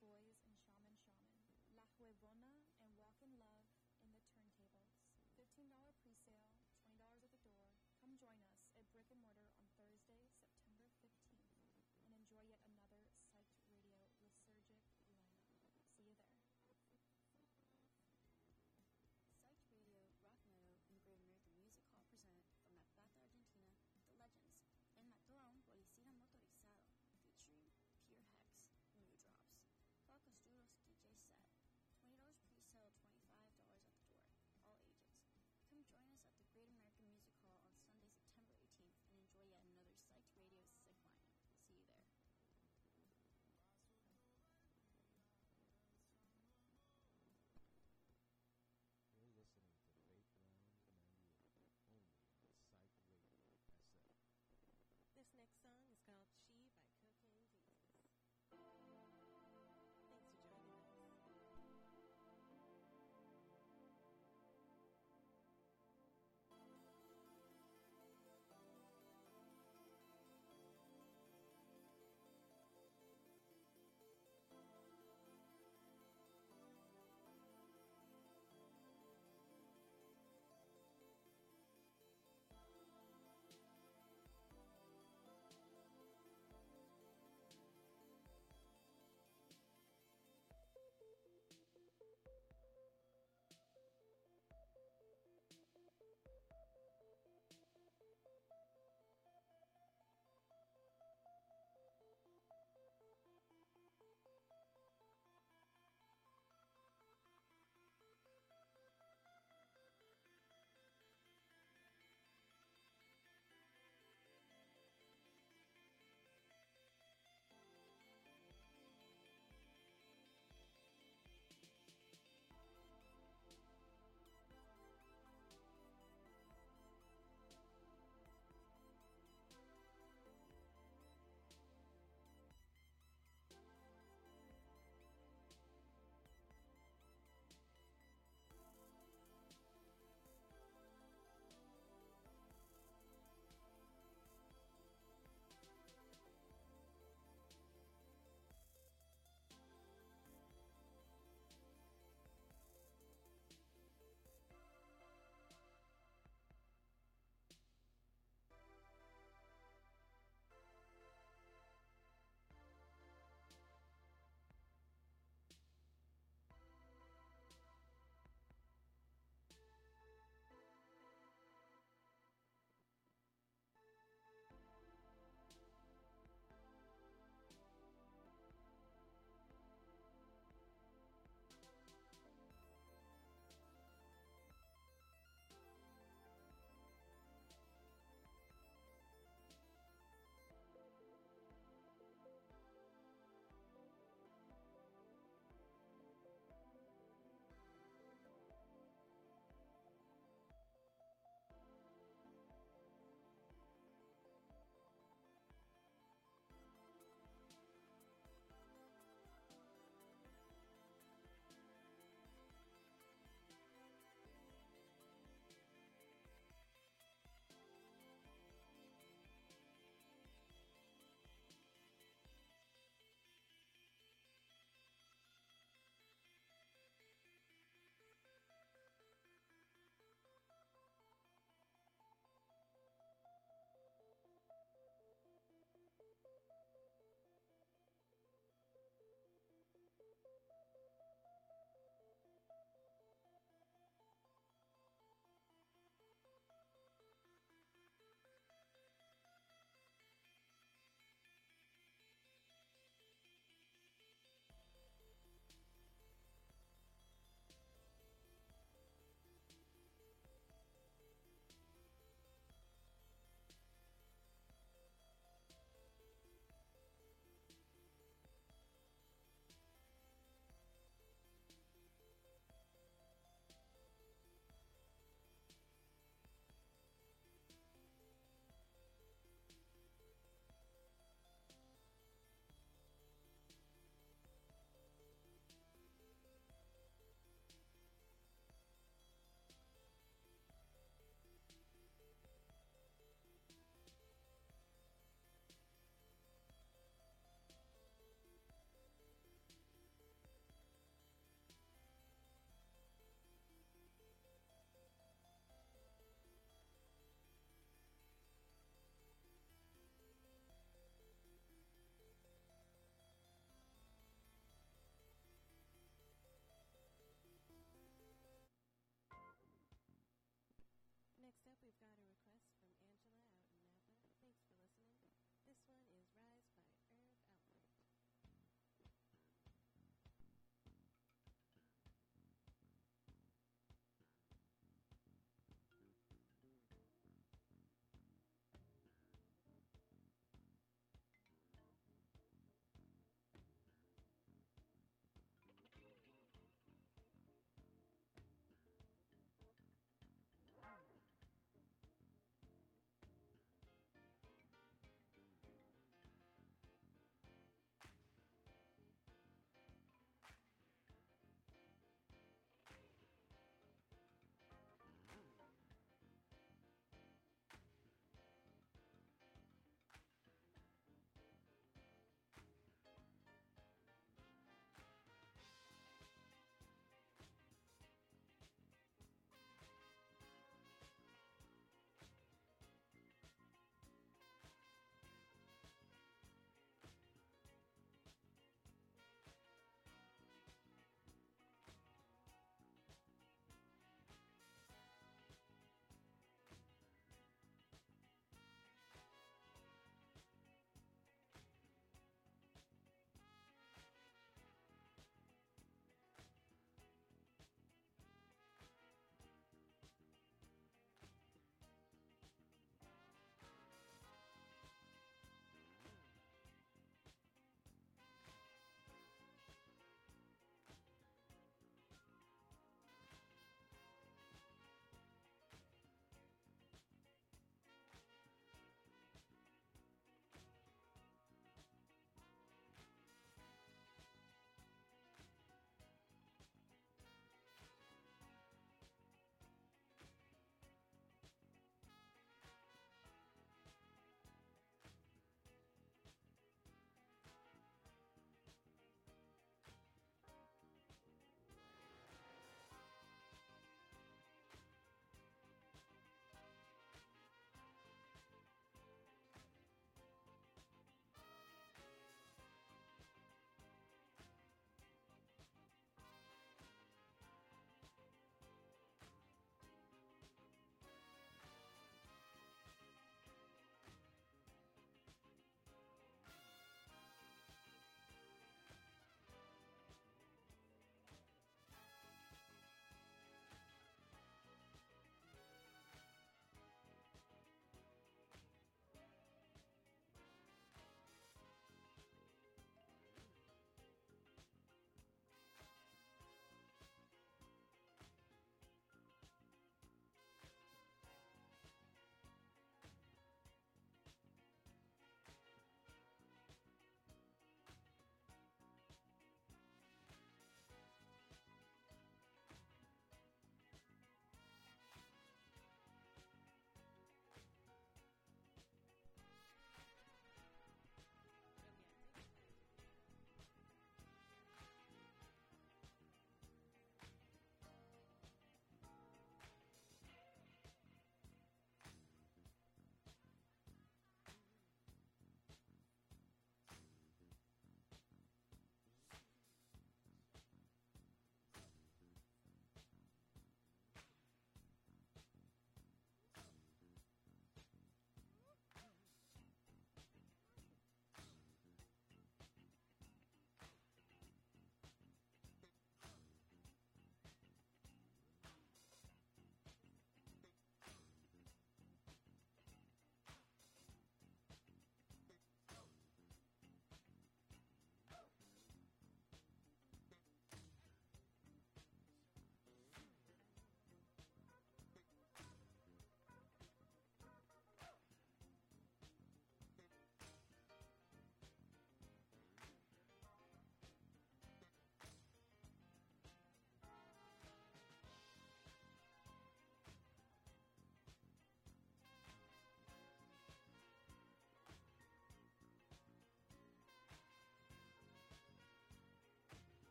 boys in Shaman Shaman, La Huevona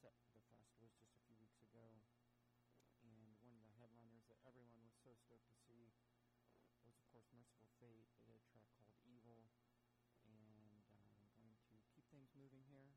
upset the fest was just a few weeks ago, and one of the headliners that everyone was so stoked to see was, of course, Mercyful Fate. They did a track called Evil, and I'm going to keep things moving here.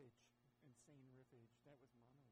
riffage, insane riffage. That was Mono.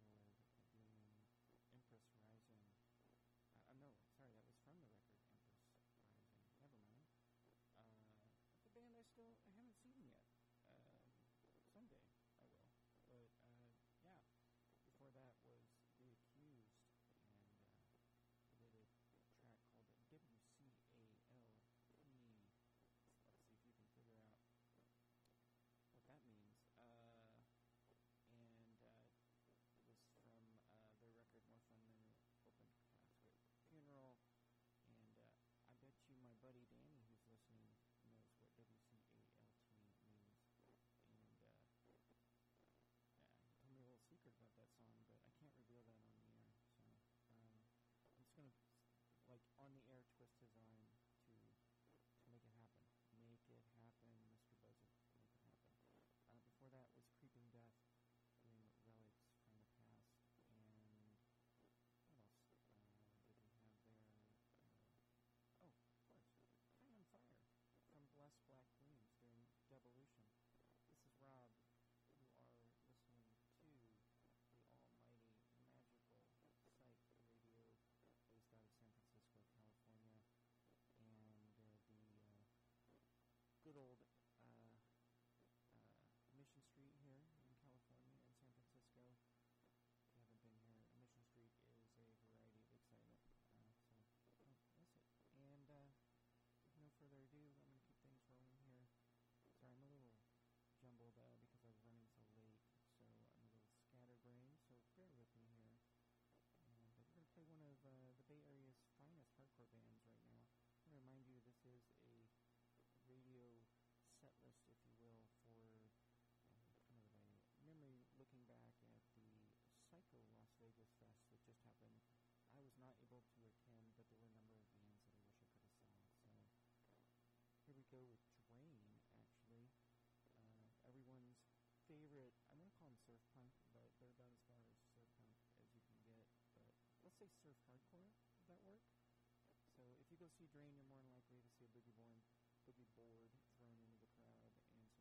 you see Drain, you're more than likely to see a boogie board, boogie board thrown into the crowd and someone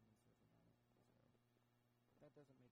says, "That doesn't make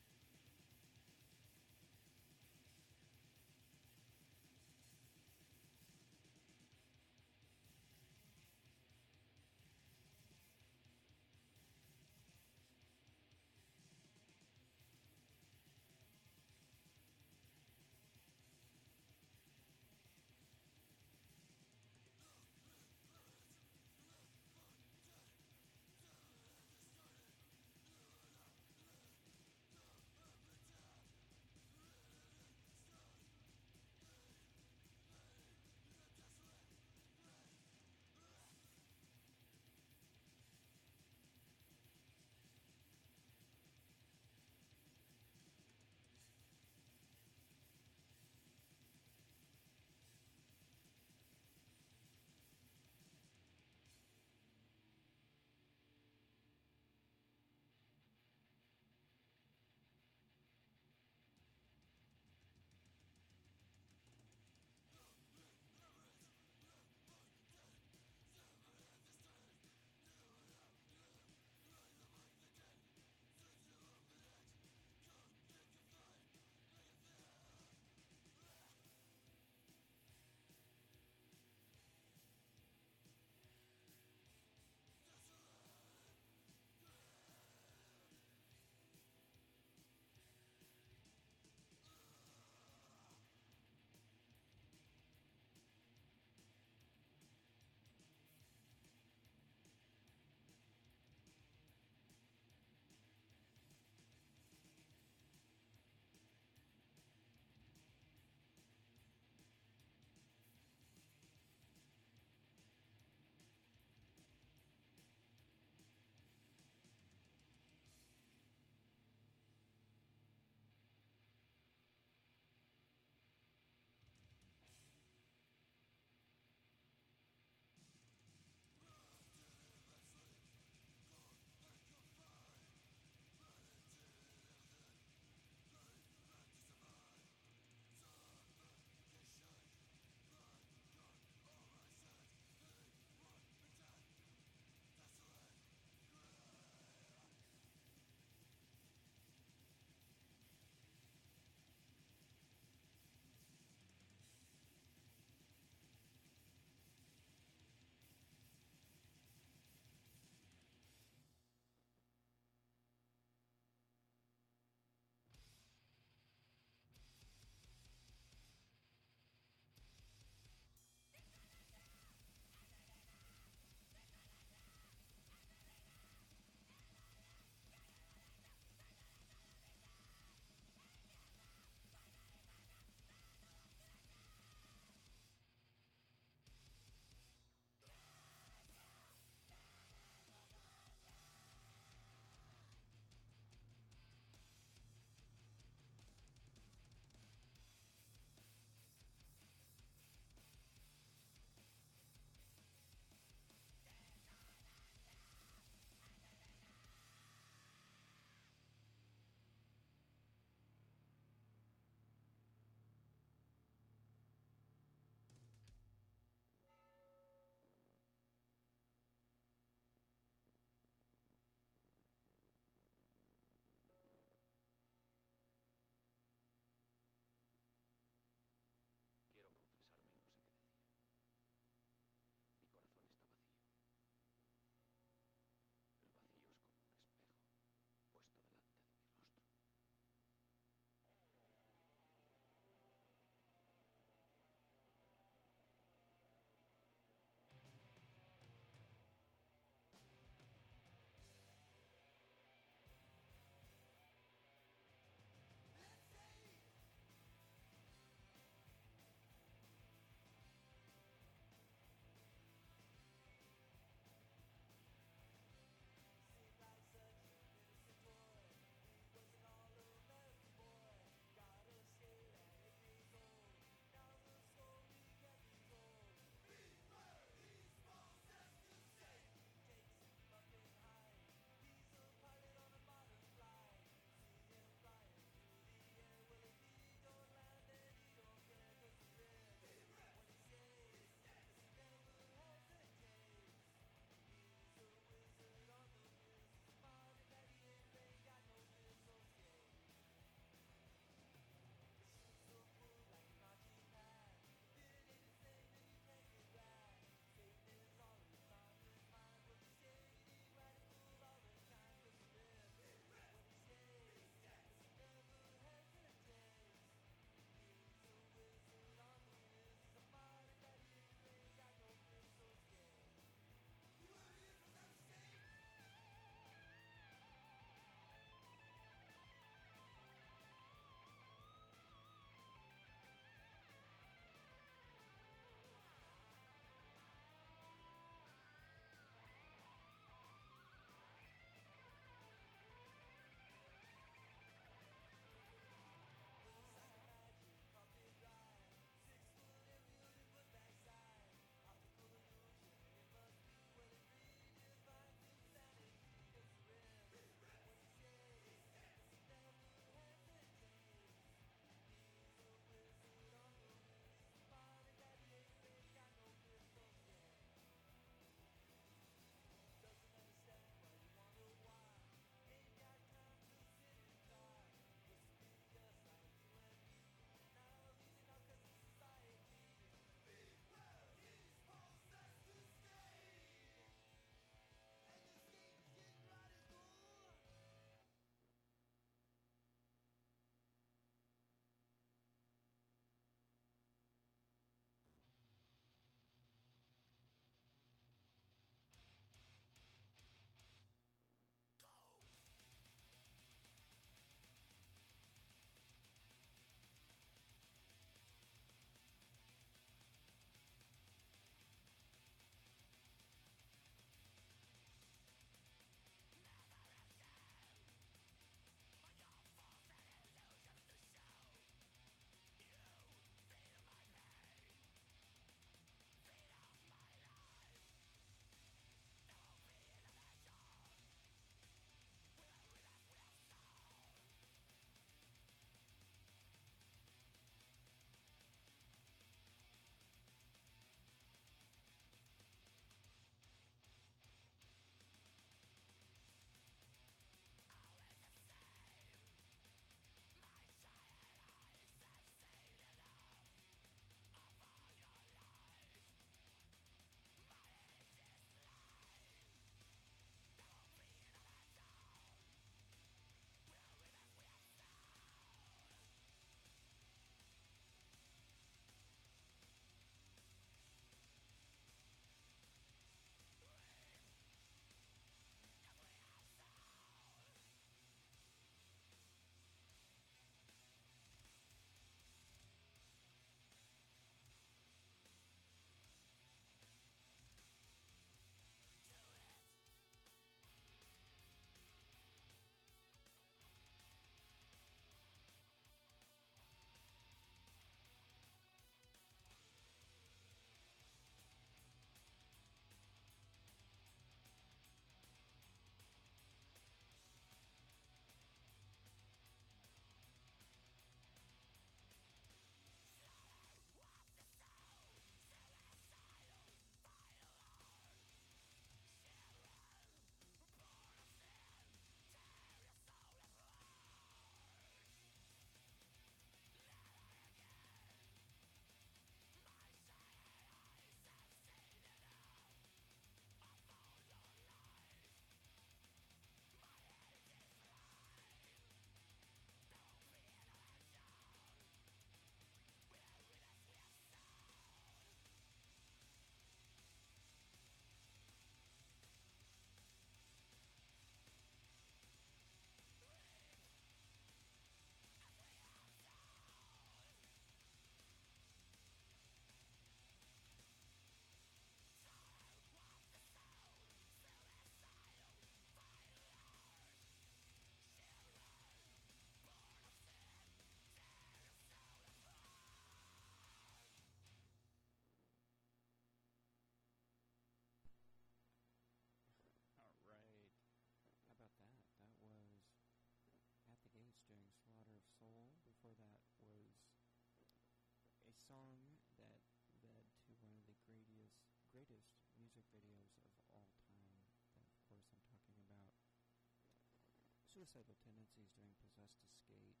Suicidal Tendencies doing Possessed to Skate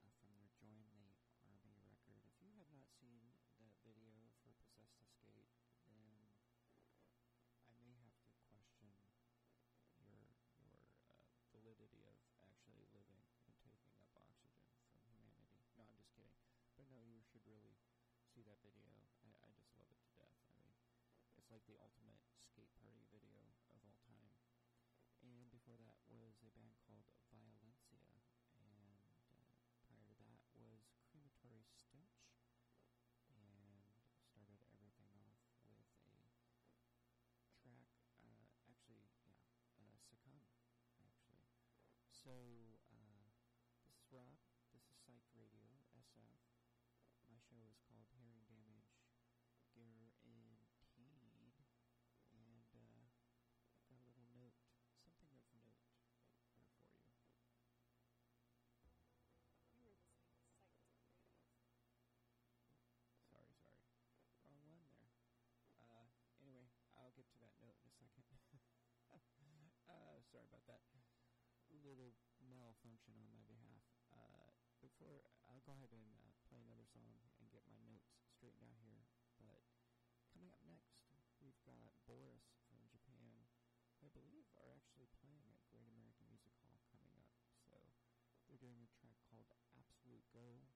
uh, from their Join the Army record. If you have not seen that video for Possessed to Skate, then I may have to question your your uh, validity of actually living and taking up oxygen from humanity. No, I'm just kidding. But no, you should really see that video. I, I just love it to death. I mean, it's like the ultimate skate party video of all time. And before that was a band called Violencia, and uh, prior to that was Crematory Stench, and started everything off with a track, uh, actually, yeah, uh, Succumb, actually. So, uh, this is Rob, this is Psych Radio, SF. My show is called Hearing Damage Guaranteed, and, uh, I've got a little note, something of note here for you. You were listening to Psychic Radio. Sorry, sorry. Wrong one there. Uh, anyway, I'll get to that note in a second. uh, sorry about that. Little malfunction on my behalf. Uh, before, I'll go ahead and uh, play another song and get my notes straightened out here. But coming up next, we've got Boris from Japan, who I believe are actually playing at Great American Music Hall coming up. So they're doing a track called Absolutego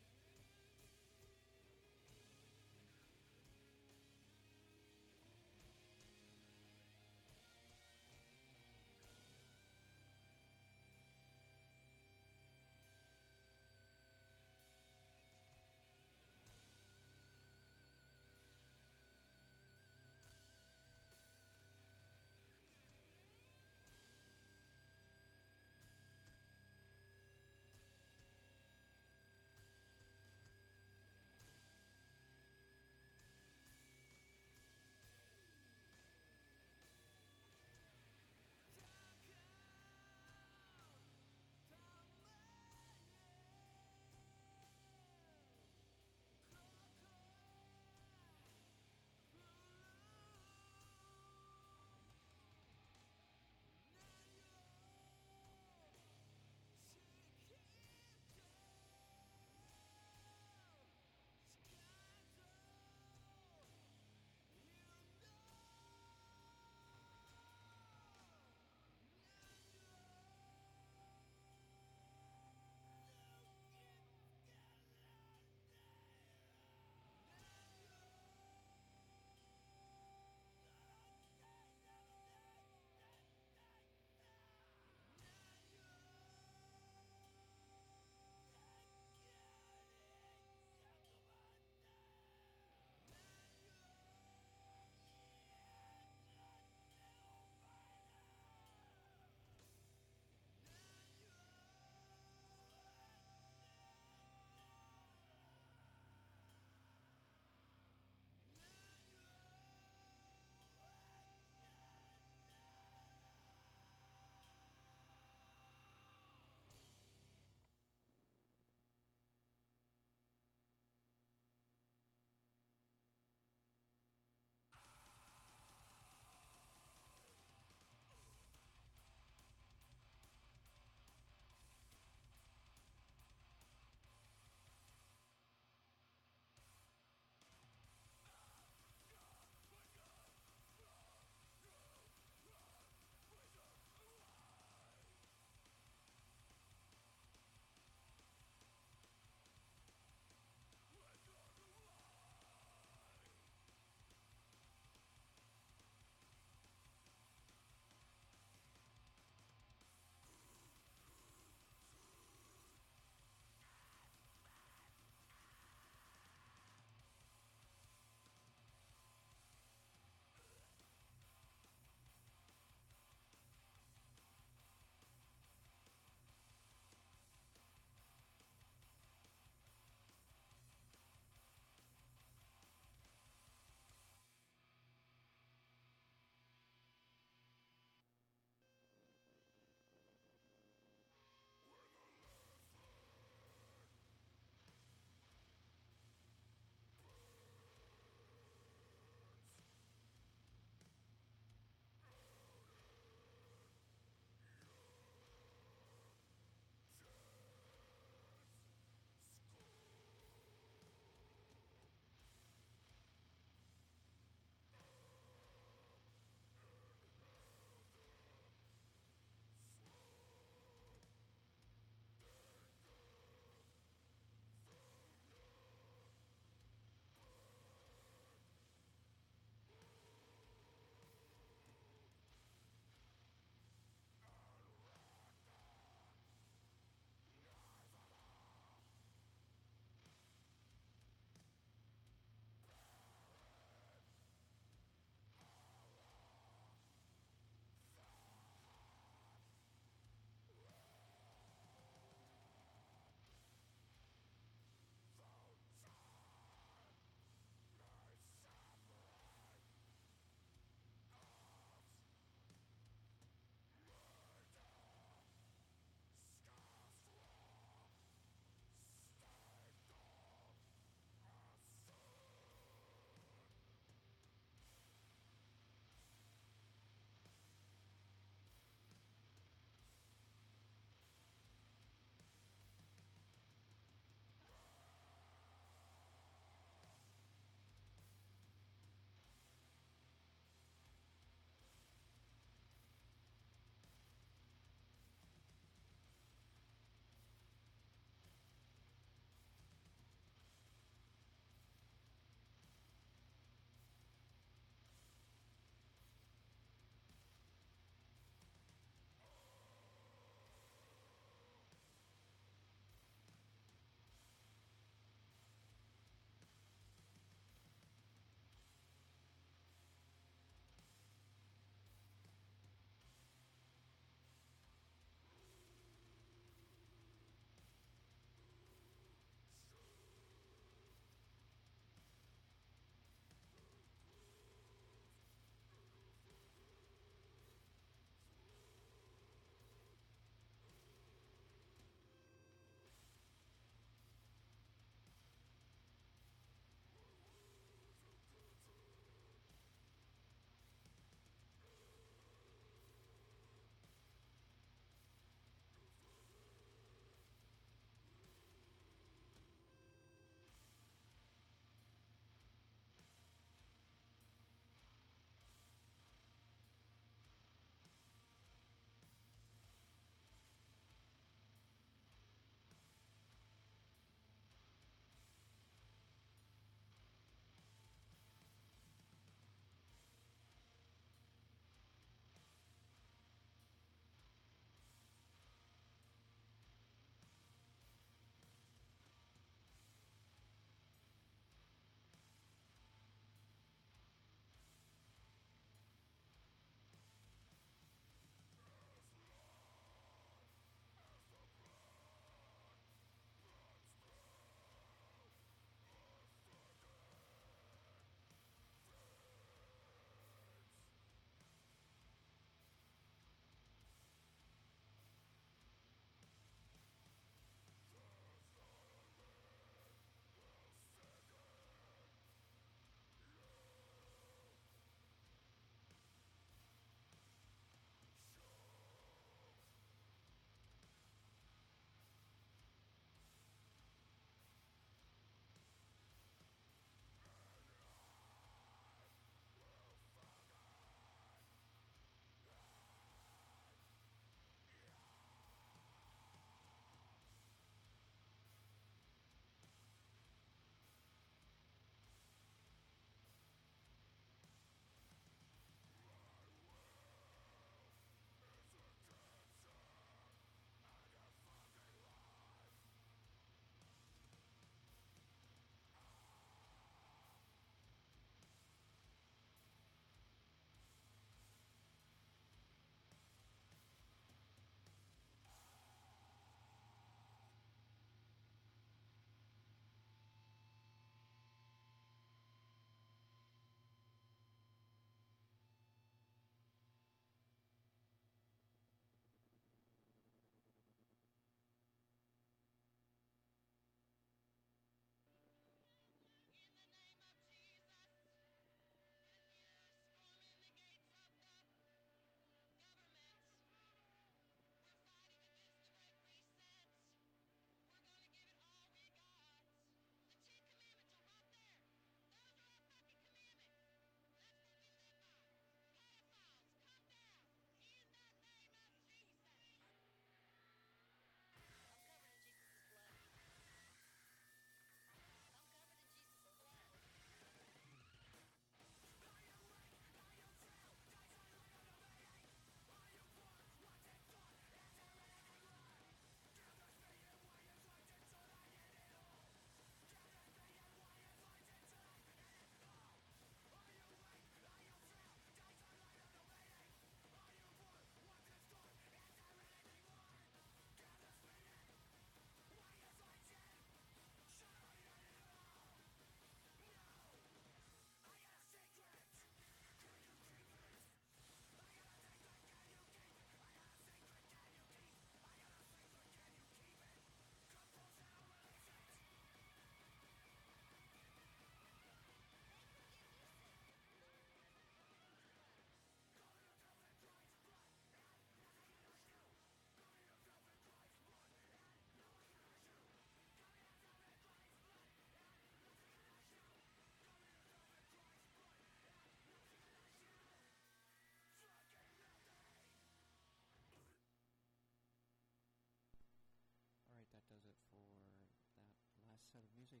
music.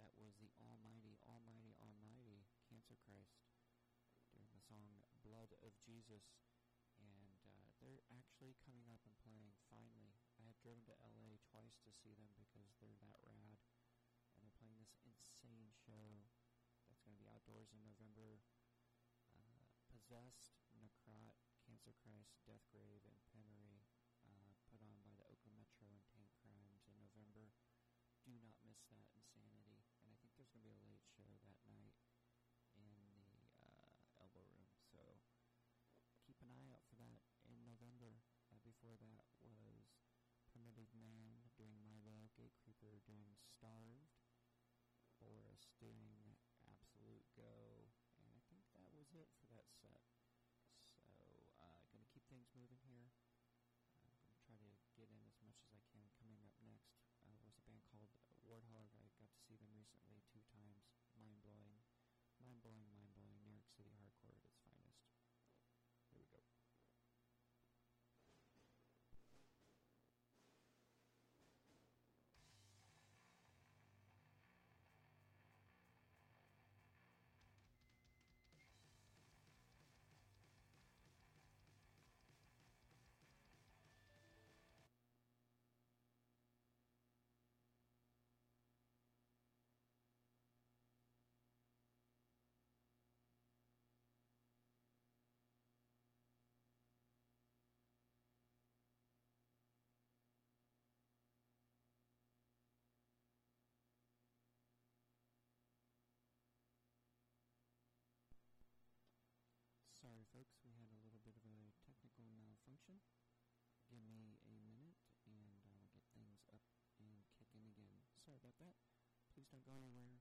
That was the Almighty, Almighty, Almighty Cancer Christ during the song Blood of Jesus. And uh, they're actually coming up and playing finally. I have driven to LA twice to see them because they're that rad. And they're playing this insane show that's going to be outdoors in November. Uh, Possessed, Necrot, Cancer Christ, Death Grave, and Penury uh, put on by the Oakland Metro and Tankcrimes in November. Do that insanity. And I think there's going to be a late show that night in the uh, Elbow Room. So keep an eye out for that in November. Uh, before that was Primitive Man doing Milo, Gatecreeper doing Starved, Boris doing Absolute Go, and I think that was it for that set. So, uh, going to keep things moving here. I'm going to try to get in as much as I can. Coming up next uh, was a band called Warthog. I got to see them recently two times. Mind blowing, mind blowing, mind blowing. New York City hardcore folks, we had a little bit of a technical malfunction. Give me a minute and I will get things up and kicking again. Sorry about that. Please don't go anywhere.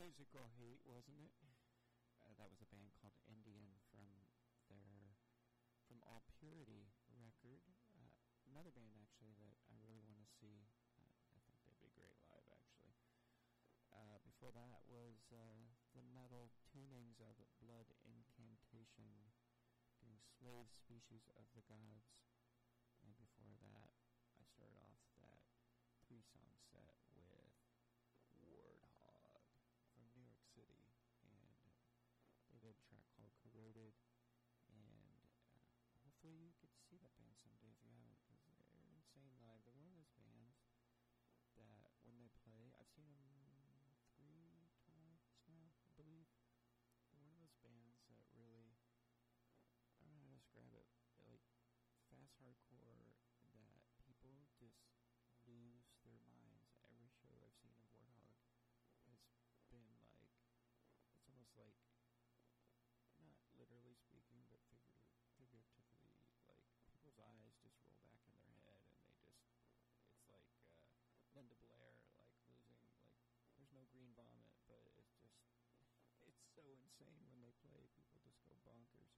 Musical Hate, wasn't it? Uh, that was a band called Indian from their from All Purity record. Uh, another band actually that I really want to see. Uh, I think they'd be great live actually. Uh, before that was uh, the metal tunings of Blood Incantation, doing Slave Species of the Gods. And before that, I started off that three song set with Warthog from New York City. And they did a track called Corroded. And uh, hopefully you get to see that band someday if you haven't, because they're insane live. They're one of those bands that when they play, I've seen them three times now, I believe. They're one of those bands that really, I don't know how to describe it, They're like fast hardcore that people just lose their minds. Every show I've seen of Warthog has been like, it's almost like, not literally speaking, but figurative, figuratively, like people's eyes just roll back in their head and they just, it's like uh, Linda Blair, like losing, like there's no green vomit, but it's just, it's so insane when they play. People just go bonkers.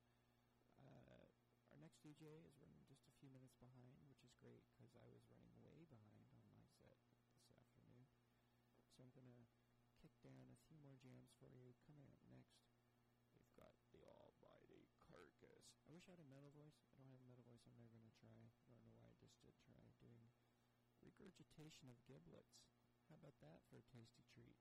Uh, our next DJ is running just a few minutes behind, which is great because I was running way behind on my set this afternoon. So I'm gonna kick down a few more jams for you. Coming up next, we've got the Almighty Carcass. I wish I had a metal voice. I don't have a metal voice. I'm never gonna try. I don't know why I just did try doing regurgitation of giblets. How about that for a tasty treat?